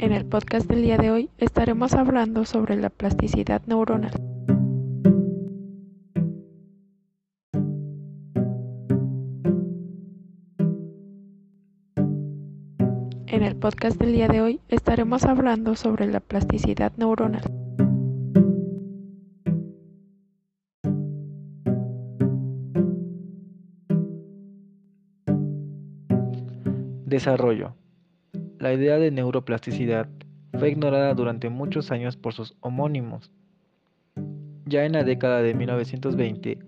En el podcast del día de hoy estaremos hablando sobre la plasticidad neuronal. En el podcast del día de hoy estaremos hablando sobre la plasticidad neuronal. Desarrollo. La idea de neuroplasticidad fue ignorada durante muchos años por sus homónimos. Ya en la década de 1920,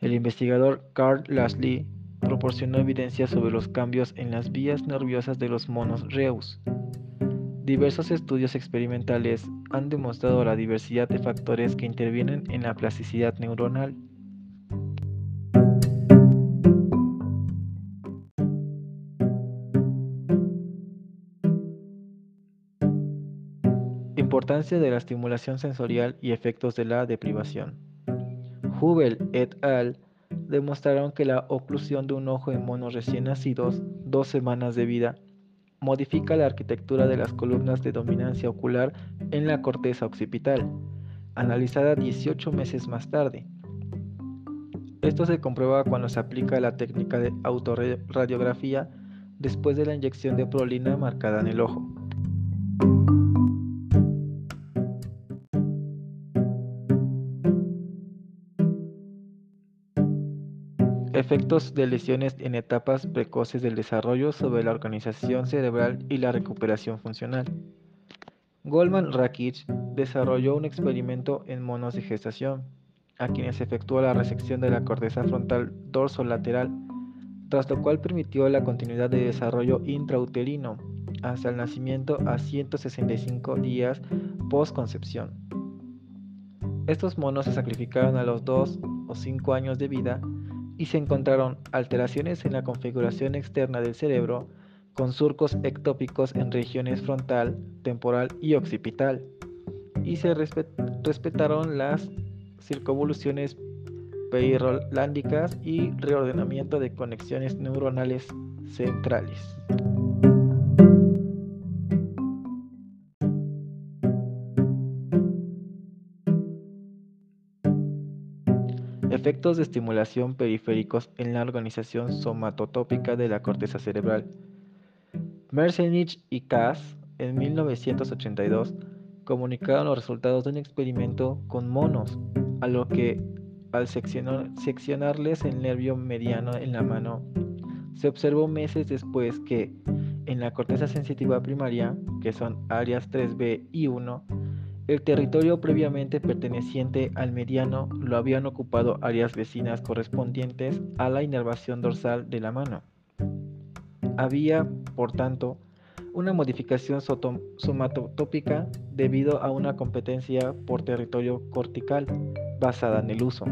el investigador Carl Lashley proporcionó evidencia sobre los cambios en las vías nerviosas de los monos Reus. Diversos estudios experimentales han demostrado la diversidad de factores que intervienen en la plasticidad neuronal. Importancia de la estimulación sensorial y efectos de la deprivación. Hubel et al. demostraron que la oclusión de un ojo en monos recién nacidos, dos semanas de vida, modifica la arquitectura de las columnas de dominancia ocular en la corteza occipital, analizada 18 meses más tarde. Esto se comprueba cuando se aplica la técnica de autorradiografía después de la inyección de prolina marcada en el ojo. Efectos de lesiones en etapas precoces del desarrollo sobre la organización cerebral y la recuperación funcional. Goldman Rakic desarrolló un experimento en monos de gestación, a quienes efectuó la resección de la corteza frontal dorso-lateral, tras lo cual permitió la continuidad de desarrollo intrauterino hasta el nacimiento a 165 días post-concepción. Estos monos se sacrificaron a los 2 o 5 años de vida y se encontraron alteraciones en la configuración externa del cerebro con surcos ectópicos en regiones frontal, temporal y occipital, y se respetaron las circunvoluciones perirolándicas y reordenamiento de conexiones neuronales centrales. Efectos de estimulación periféricos en la organización somatotópica de la corteza cerebral. Merzenich y Kass en 1982 comunicaron los resultados de un experimento con monos, a lo que al seccionarles el nervio mediano en la mano, se observó meses después que en la corteza sensitiva primaria, que son áreas 3B y 1, el territorio previamente perteneciente al mediano lo habían ocupado áreas vecinas correspondientes a la inervación dorsal de la mano. Había, por tanto, una modificación somatotópica debido a una competencia por territorio cortical basada en el uso.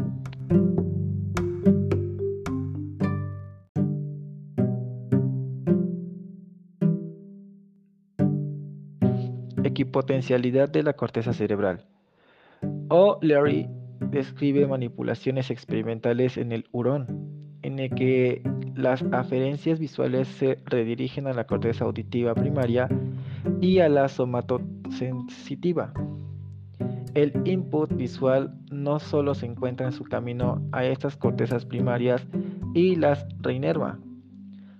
Equipotencialidad de la corteza cerebral. O'Leary describe manipulaciones experimentales en el hurón, en el que las aferencias visuales se redirigen a la corteza auditiva primaria y a la somatosensitiva. El input visual no solo se encuentra en su camino a estas cortezas primarias y las reinerva,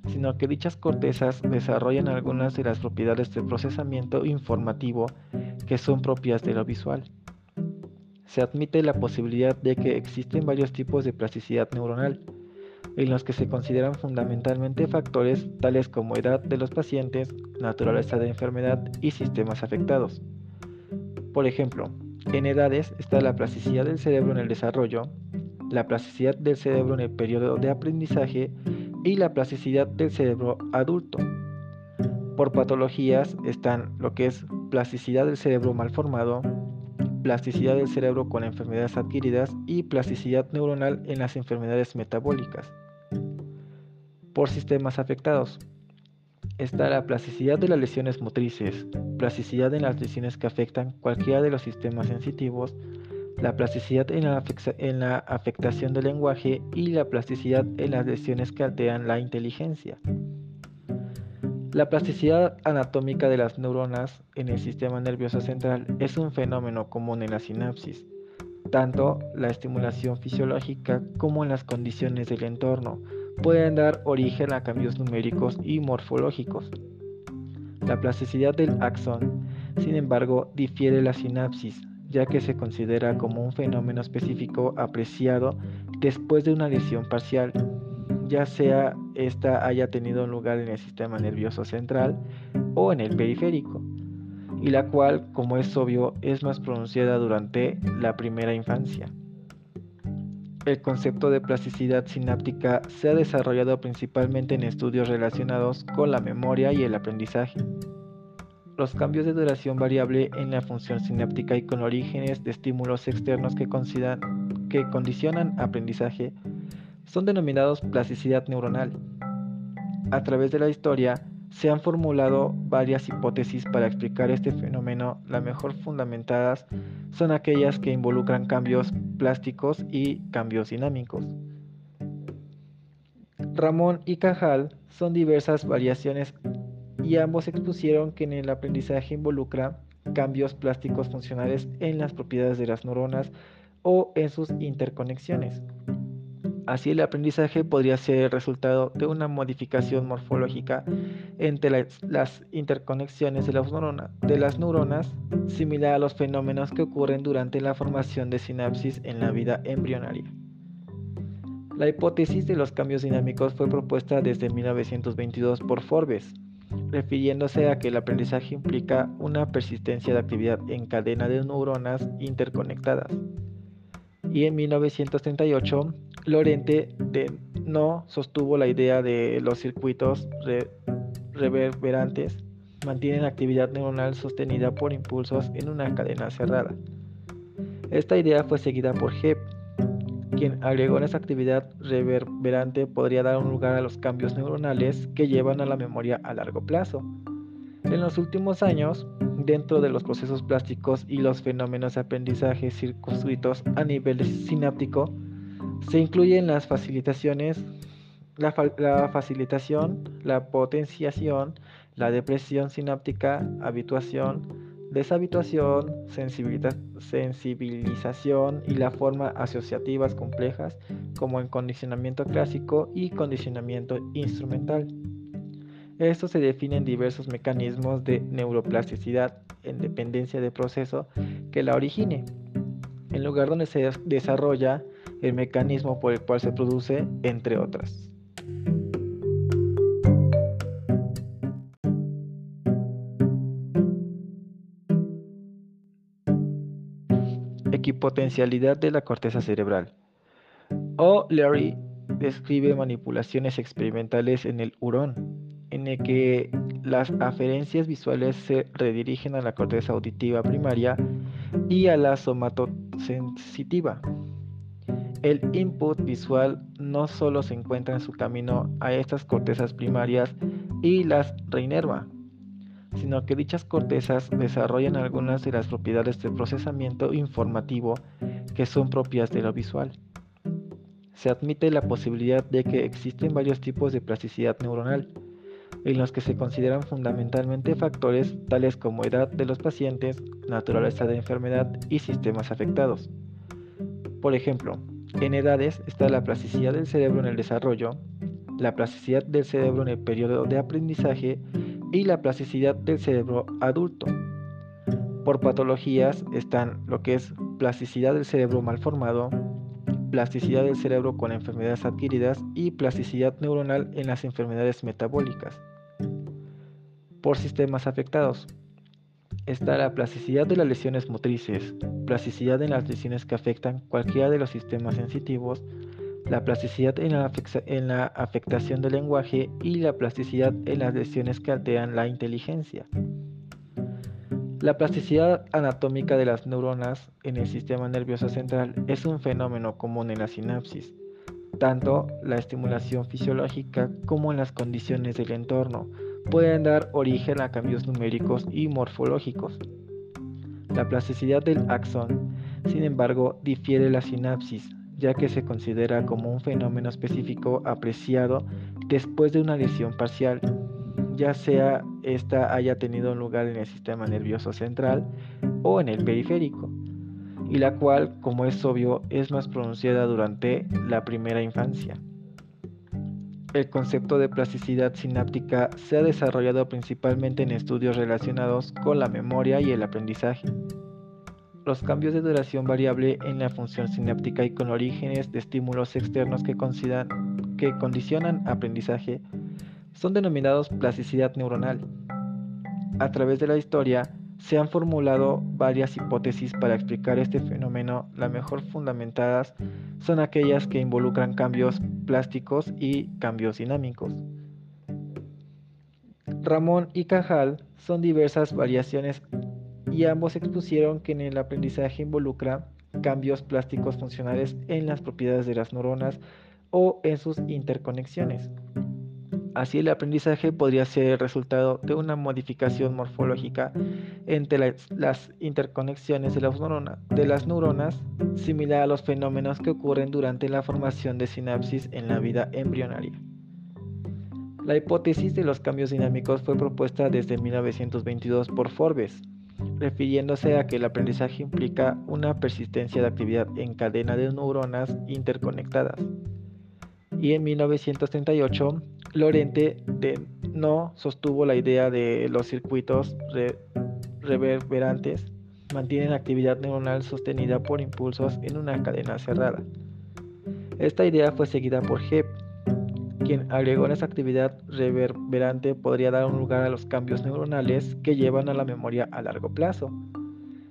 sino que dichas cortezas desarrollan algunas de las propiedades de procesamiento informativo que son propias de lo visual. Se admite la posibilidad de que existen varios tipos de plasticidad neuronal, en los que se consideran fundamentalmente factores tales como edad de los pacientes, naturaleza de enfermedad y sistemas afectados. Por ejemplo, en edades está la plasticidad del cerebro en el desarrollo, la plasticidad del cerebro en el periodo de aprendizaje y la plasticidad del cerebro adulto. Por patologías están lo que es plasticidad del cerebro malformado, plasticidad del cerebro con enfermedades adquiridas y plasticidad neuronal en las enfermedades metabólicas. Por sistemas afectados está la plasticidad de las lesiones motrices, plasticidad en las lesiones que afectan cualquiera de los sistemas sensitivos, la plasticidad en la, afectación del lenguaje y la plasticidad en las lesiones que alteran la inteligencia. La plasticidad anatómica de las neuronas en el sistema nervioso central es un fenómeno común en la sinapsis. Tanto la estimulación fisiológica como en las condiciones del entorno pueden dar origen a cambios numéricos y morfológicos. La plasticidad del axón, sin embargo, difiere la sinapsis, ya que se considera como un fenómeno específico apreciado después de una lesión parcial, ya sea esta haya tenido lugar en el sistema nervioso central o en el periférico, y la cual, como es obvio, es más pronunciada durante la primera infancia. El concepto de plasticidad sináptica se ha desarrollado principalmente en estudios relacionados con la memoria y el aprendizaje. Los cambios de duración variable en la función sináptica y con orígenes de estímulos externos que, condicionan aprendizaje son denominados plasticidad neuronal. A través de la historia, se han formulado varias hipótesis para explicar este fenómeno. Las mejor fundamentadas son aquellas que involucran cambios plásticos y cambios dinámicos. Ramón y Cajal son diversas variaciones y ambos expusieron que en el aprendizaje involucra cambios plásticos funcionales en las propiedades de las neuronas o en sus interconexiones. Así el aprendizaje podría ser el resultado de una modificación morfológica entre las, interconexiones de las, de las neuronas, similar a los fenómenos que ocurren durante la formación de sinapsis en la vida embrionaria. La hipótesis de los cambios dinámicos fue propuesta desde 1922 por Forbes, refiriéndose a que el aprendizaje implica una persistencia de actividad en cadena de neuronas interconectadas. Y en 1938 Lorente de no sostuvo la idea de los circuitos reverberantes mantienen actividad neuronal sostenida por impulsos en una cadena cerrada. Esta idea fue seguida por Hebb, quien agregó en esa actividad reverberante podría dar un lugar a los cambios neuronales que llevan a la memoria a largo plazo. En los últimos años, dentro de los procesos plásticos y los fenómenos de aprendizaje circunscritos a nivel sináptico, se incluyen las facilitaciones, la, facilitación, la potenciación, la depresión sináptica, habituación, deshabituación, sensibilización y la forma asociativas complejas como en condicionamiento clásico y condicionamiento instrumental. Esto se definen diversos mecanismos de neuroplasticidad en dependencia del proceso que la origine, en lugar donde se desarrolla el mecanismo por el cual se produce, entre otras. Equipotencialidad de la corteza cerebral. O'Leary describe manipulaciones experimentales en el hurón, en el que las aferencias visuales se redirigen a la corteza auditiva primaria y a la somatosensitiva, el input visual no solo se encuentra en su camino a estas cortezas primarias y las reinerva, sino que dichas cortezas desarrollan algunas de las propiedades de procesamiento informativo que son propias de lo visual. Se admite la posibilidad de que existen varios tipos de plasticidad neuronal, en los que se consideran fundamentalmente factores tales como edad de los pacientes, naturaleza de enfermedad y sistemas afectados. Por ejemplo, en edades está la plasticidad del cerebro en el desarrollo, la plasticidad del cerebro en el periodo de aprendizaje y la plasticidad del cerebro adulto. Por patologías están lo que es plasticidad del cerebro malformado, plasticidad del cerebro con enfermedades adquiridas y plasticidad neuronal en las enfermedades metabólicas. Por sistemas afectados está la plasticidad de las lesiones motrices, plasticidad en las lesiones que afectan cualquiera de los sistemas sensitivos, la plasticidad en la, afectación del lenguaje y la plasticidad en las lesiones que alteran la inteligencia. La plasticidad anatómica de las neuronas en el sistema nervioso central es un fenómeno común en la sinapsis, tanto la estimulación fisiológica como en las condiciones del entorno, pueden dar origen a cambios numéricos y morfológicos. La plasticidad del axón, sin embargo, difiere la sinapsis, ya que se considera como un fenómeno específico apreciado después de una lesión parcial, ya sea esta haya tenido lugar en el sistema nervioso central o en el periférico, y la cual, como es obvio, es más pronunciada durante la primera infancia. El concepto de plasticidad sináptica se ha desarrollado principalmente en estudios relacionados con la memoria y el aprendizaje. Los cambios de duración variable en la función sináptica y con orígenes de estímulos externos que, condicionan aprendizaje son denominados plasticidad neuronal. A través de la historia, se han formulado varias hipótesis para explicar este fenómeno. Las mejor fundamentadas son aquellas que involucran cambios plásticos y cambios dinámicos. Ramón y Cajal son diversas variaciones y ambos expusieron que en el aprendizaje involucra cambios plásticos funcionales en las propiedades de las neuronas o en sus interconexiones. Así el aprendizaje podría ser el resultado de una modificación morfológica entre las, interconexiones de, de las neuronas, similar a los fenómenos que ocurren durante la formación de sinapsis en la vida embrionaria. La hipótesis de los cambios dinámicos fue propuesta desde 1922 por Forbes, refiriéndose a que el aprendizaje implica una persistencia de actividad en cadena de neuronas interconectadas. Y en 1938 Lorente de no sostuvo la idea de los circuitos reverberantes mantienen actividad neuronal sostenida por impulsos en una cadena cerrada. Esta idea fue seguida por Hebb, quien agregó en actividad reverberante podría dar un lugar a los cambios neuronales que llevan a la memoria a largo plazo.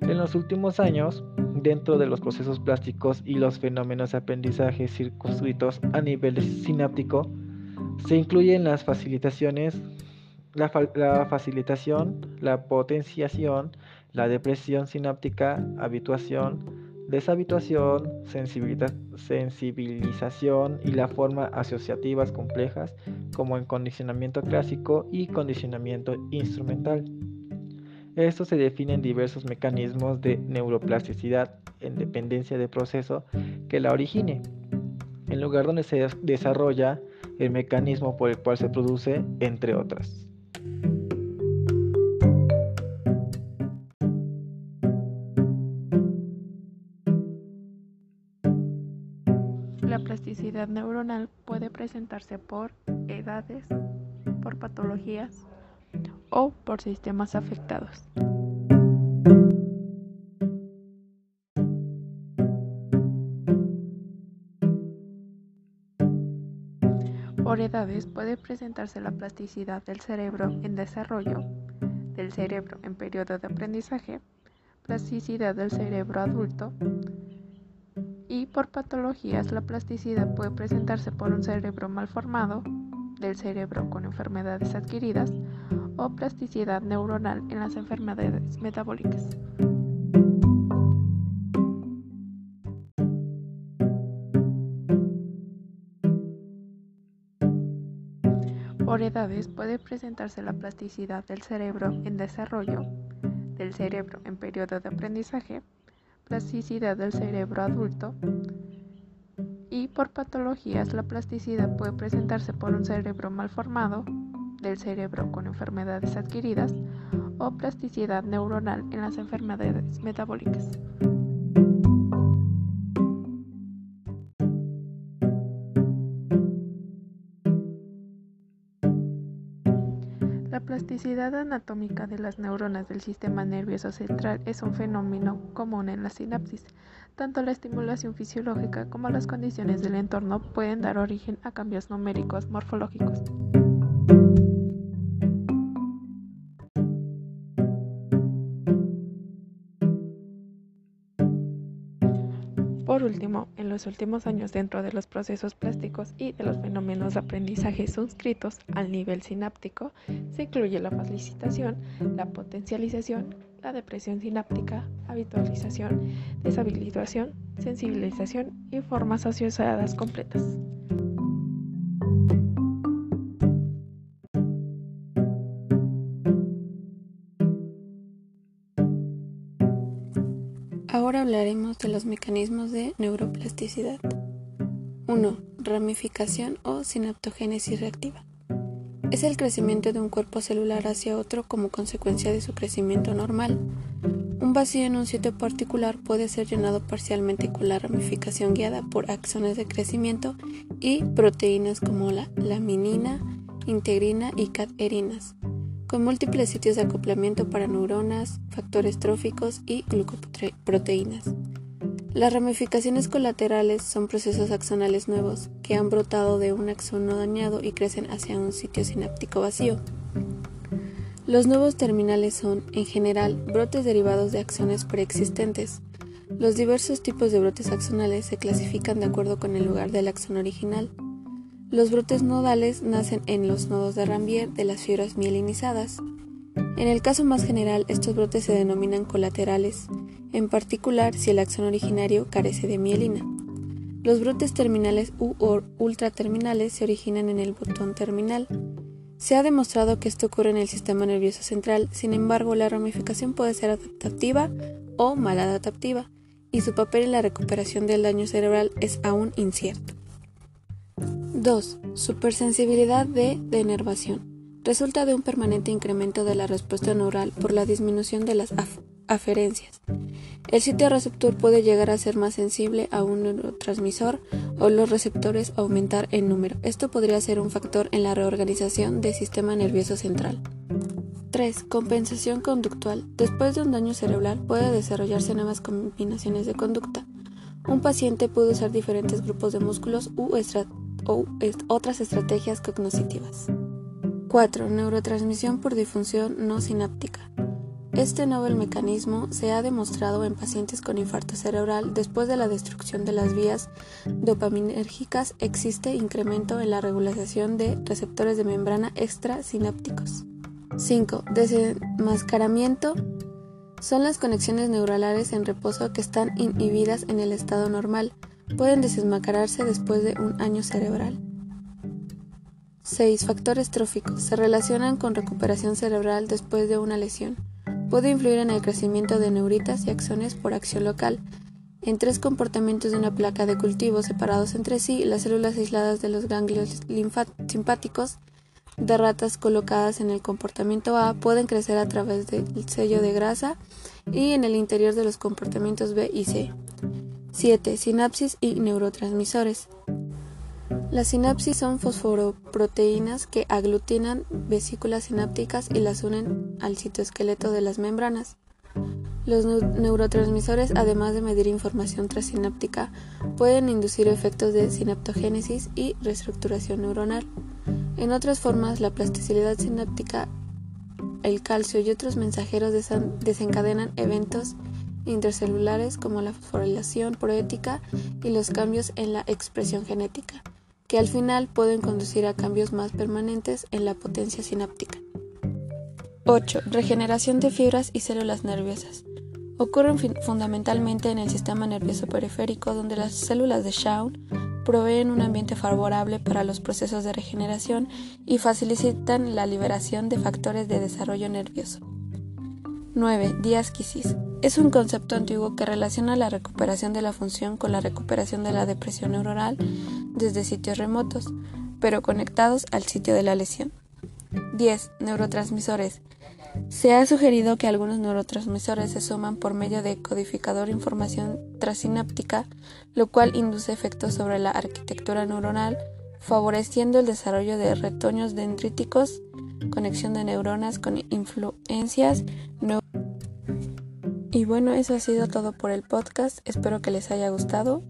En los últimos años, dentro de los procesos plásticos y los fenómenos de aprendizaje circuitos a nivel sináptico, se incluyen las facilitaciones, la, facilitación, la potenciación, la depresión sináptica, habituación, deshabituación, sensibilización y la forma asociativas complejas como en condicionamiento clásico y condicionamiento instrumental. Esto se definen diversos mecanismos de neuroplasticidad en dependencia del proceso que la origine. En lugar donde se desarrolla el mecanismo por el cual se produce, entre otras. La plasticidad neuronal puede presentarse por edades, por patologías o por sistemas afectados. Por edades puede presentarse la plasticidad del cerebro en desarrollo, del cerebro en periodo de aprendizaje, plasticidad del cerebro adulto y por patologías la plasticidad puede presentarse por un cerebro mal formado, del cerebro con enfermedades adquiridas o plasticidad neuronal en las enfermedades metabólicas. Por edades puede presentarse la plasticidad del cerebro en desarrollo, del cerebro en periodo de aprendizaje, plasticidad del cerebro adulto y por patologías la plasticidad puede presentarse por un cerebro mal formado, del cerebro con enfermedades adquiridas o plasticidad neuronal en las enfermedades metabólicas. Plasticidad anatómica de las neuronas del sistema nervioso central es un fenómeno común en la sinapsis. Tanto la estimulación fisiológica como las condiciones del entorno pueden dar origen a cambios numéricos morfológicos. Por último, los últimos años dentro de los procesos plásticos y de los fenómenos de aprendizaje suscritos al nivel sináptico, se incluye la facilitación, la potencialización, la depresión sináptica, habitualización, deshabilitación, sensibilización y formas asociadas completas. Hablaremos de los mecanismos de neuroplasticidad. 1. Ramificación o sinaptogénesis reactiva. es el crecimiento de un cuerpo celular hacia otro como consecuencia de su crecimiento normal. Un vacío en un sitio particular puede ser llenado parcialmente con la ramificación guiada por axones de crecimiento y proteínas como la laminina, integrina y cadherinas, con múltiples sitios de acoplamiento para neuronas, factores tróficos y glucoproteínas. Las ramificaciones colaterales son procesos axonales nuevos que han brotado de un axón no dañado y crecen hacia un sitio sináptico vacío. Los nuevos terminales son, en general, brotes derivados de axones preexistentes. Los diversos tipos de brotes axonales se clasifican de acuerdo con el lugar del axón original. Los brotes nodales nacen en los nodos de Rambier de las fibras mielinizadas. En el caso más general, estos brotes se denominan colaterales, en particular si el axón originario carece de mielina. Los brotes terminales u ultraterminales se originan en el botón terminal. Se ha demostrado que esto ocurre en el sistema nervioso central, sin embargo la ramificación puede ser adaptativa o maladaptativa, y su papel en la recuperación del daño cerebral es aún incierto. 2. Supersensibilidad de denervación resulta de un permanente incremento de la respuesta neural por la disminución de las aferencias. El sitio receptor puede llegar a ser más sensible a un neurotransmisor o los receptores aumentar en número. Esto podría ser un factor en la reorganización del sistema nervioso central. 3. Compensación conductual. Después de un daño cerebral puede desarrollarse nuevas combinaciones de conducta. Un paciente puede usar diferentes grupos de músculos u, o otras estrategias cognitivas. 4. Neurotransmisión por difusión no sináptica. Este nuevo mecanismo se ha demostrado en pacientes con infarto cerebral después de la destrucción de las vías dopaminérgicas existe incremento en la regulación de receptores de membrana extrasinápticos. 5. Desenmascaramiento son las conexiones neuronales en reposo que están inhibidas en el estado normal. Pueden desenmascararse después de un año cerebral. 6. Factores tróficos. Se relacionan con recuperación cerebral después de una lesión. Puede influir en el crecimiento de neuritas y axones por acción local. En tres comportamientos de una placa de cultivo separados entre sí, las células aisladas de los ganglios simpáticos de ratas colocadas en el comportamiento A pueden crecer a través del sello de grasa y en el interior de los comportamientos B y C. 7. Sinapsis y neurotransmisores. Las sinapsis son fosforoproteínas que aglutinan vesículas sinápticas y las unen al citoesqueleto de las membranas. Los neurotransmisores, además de medir información transsináptica, pueden inducir efectos de sinaptogénesis y reestructuración neuronal. En otras formas, la plasticidad sináptica, el calcio y otros mensajeros desencadenan eventos intercelulares como la fosforilación proética y los cambios en la expresión genética que al final pueden conducir a cambios más permanentes en la potencia sináptica. 8. Regeneración de fibras y células nerviosas. Ocurren fundamentalmente en el sistema nervioso periférico donde las células de Schwann proveen un ambiente favorable para los procesos de regeneración y facilitan la liberación de factores de desarrollo nervioso. 9. Diásquisis. Es un concepto antiguo que relaciona la recuperación de la función con la recuperación de la depresión neuronal desde sitios remotos, pero conectados al sitio de la lesión. 10. Neurotransmisores. Se ha sugerido que algunos neurotransmisores se suman por medio de codificador información transináptica, lo cual induce efectos sobre la arquitectura neuronal, favoreciendo el desarrollo de retoños dendríticos, conexión de neuronas con influencias y bueno, eso ha sido todo por el podcast. Espero que les haya gustado.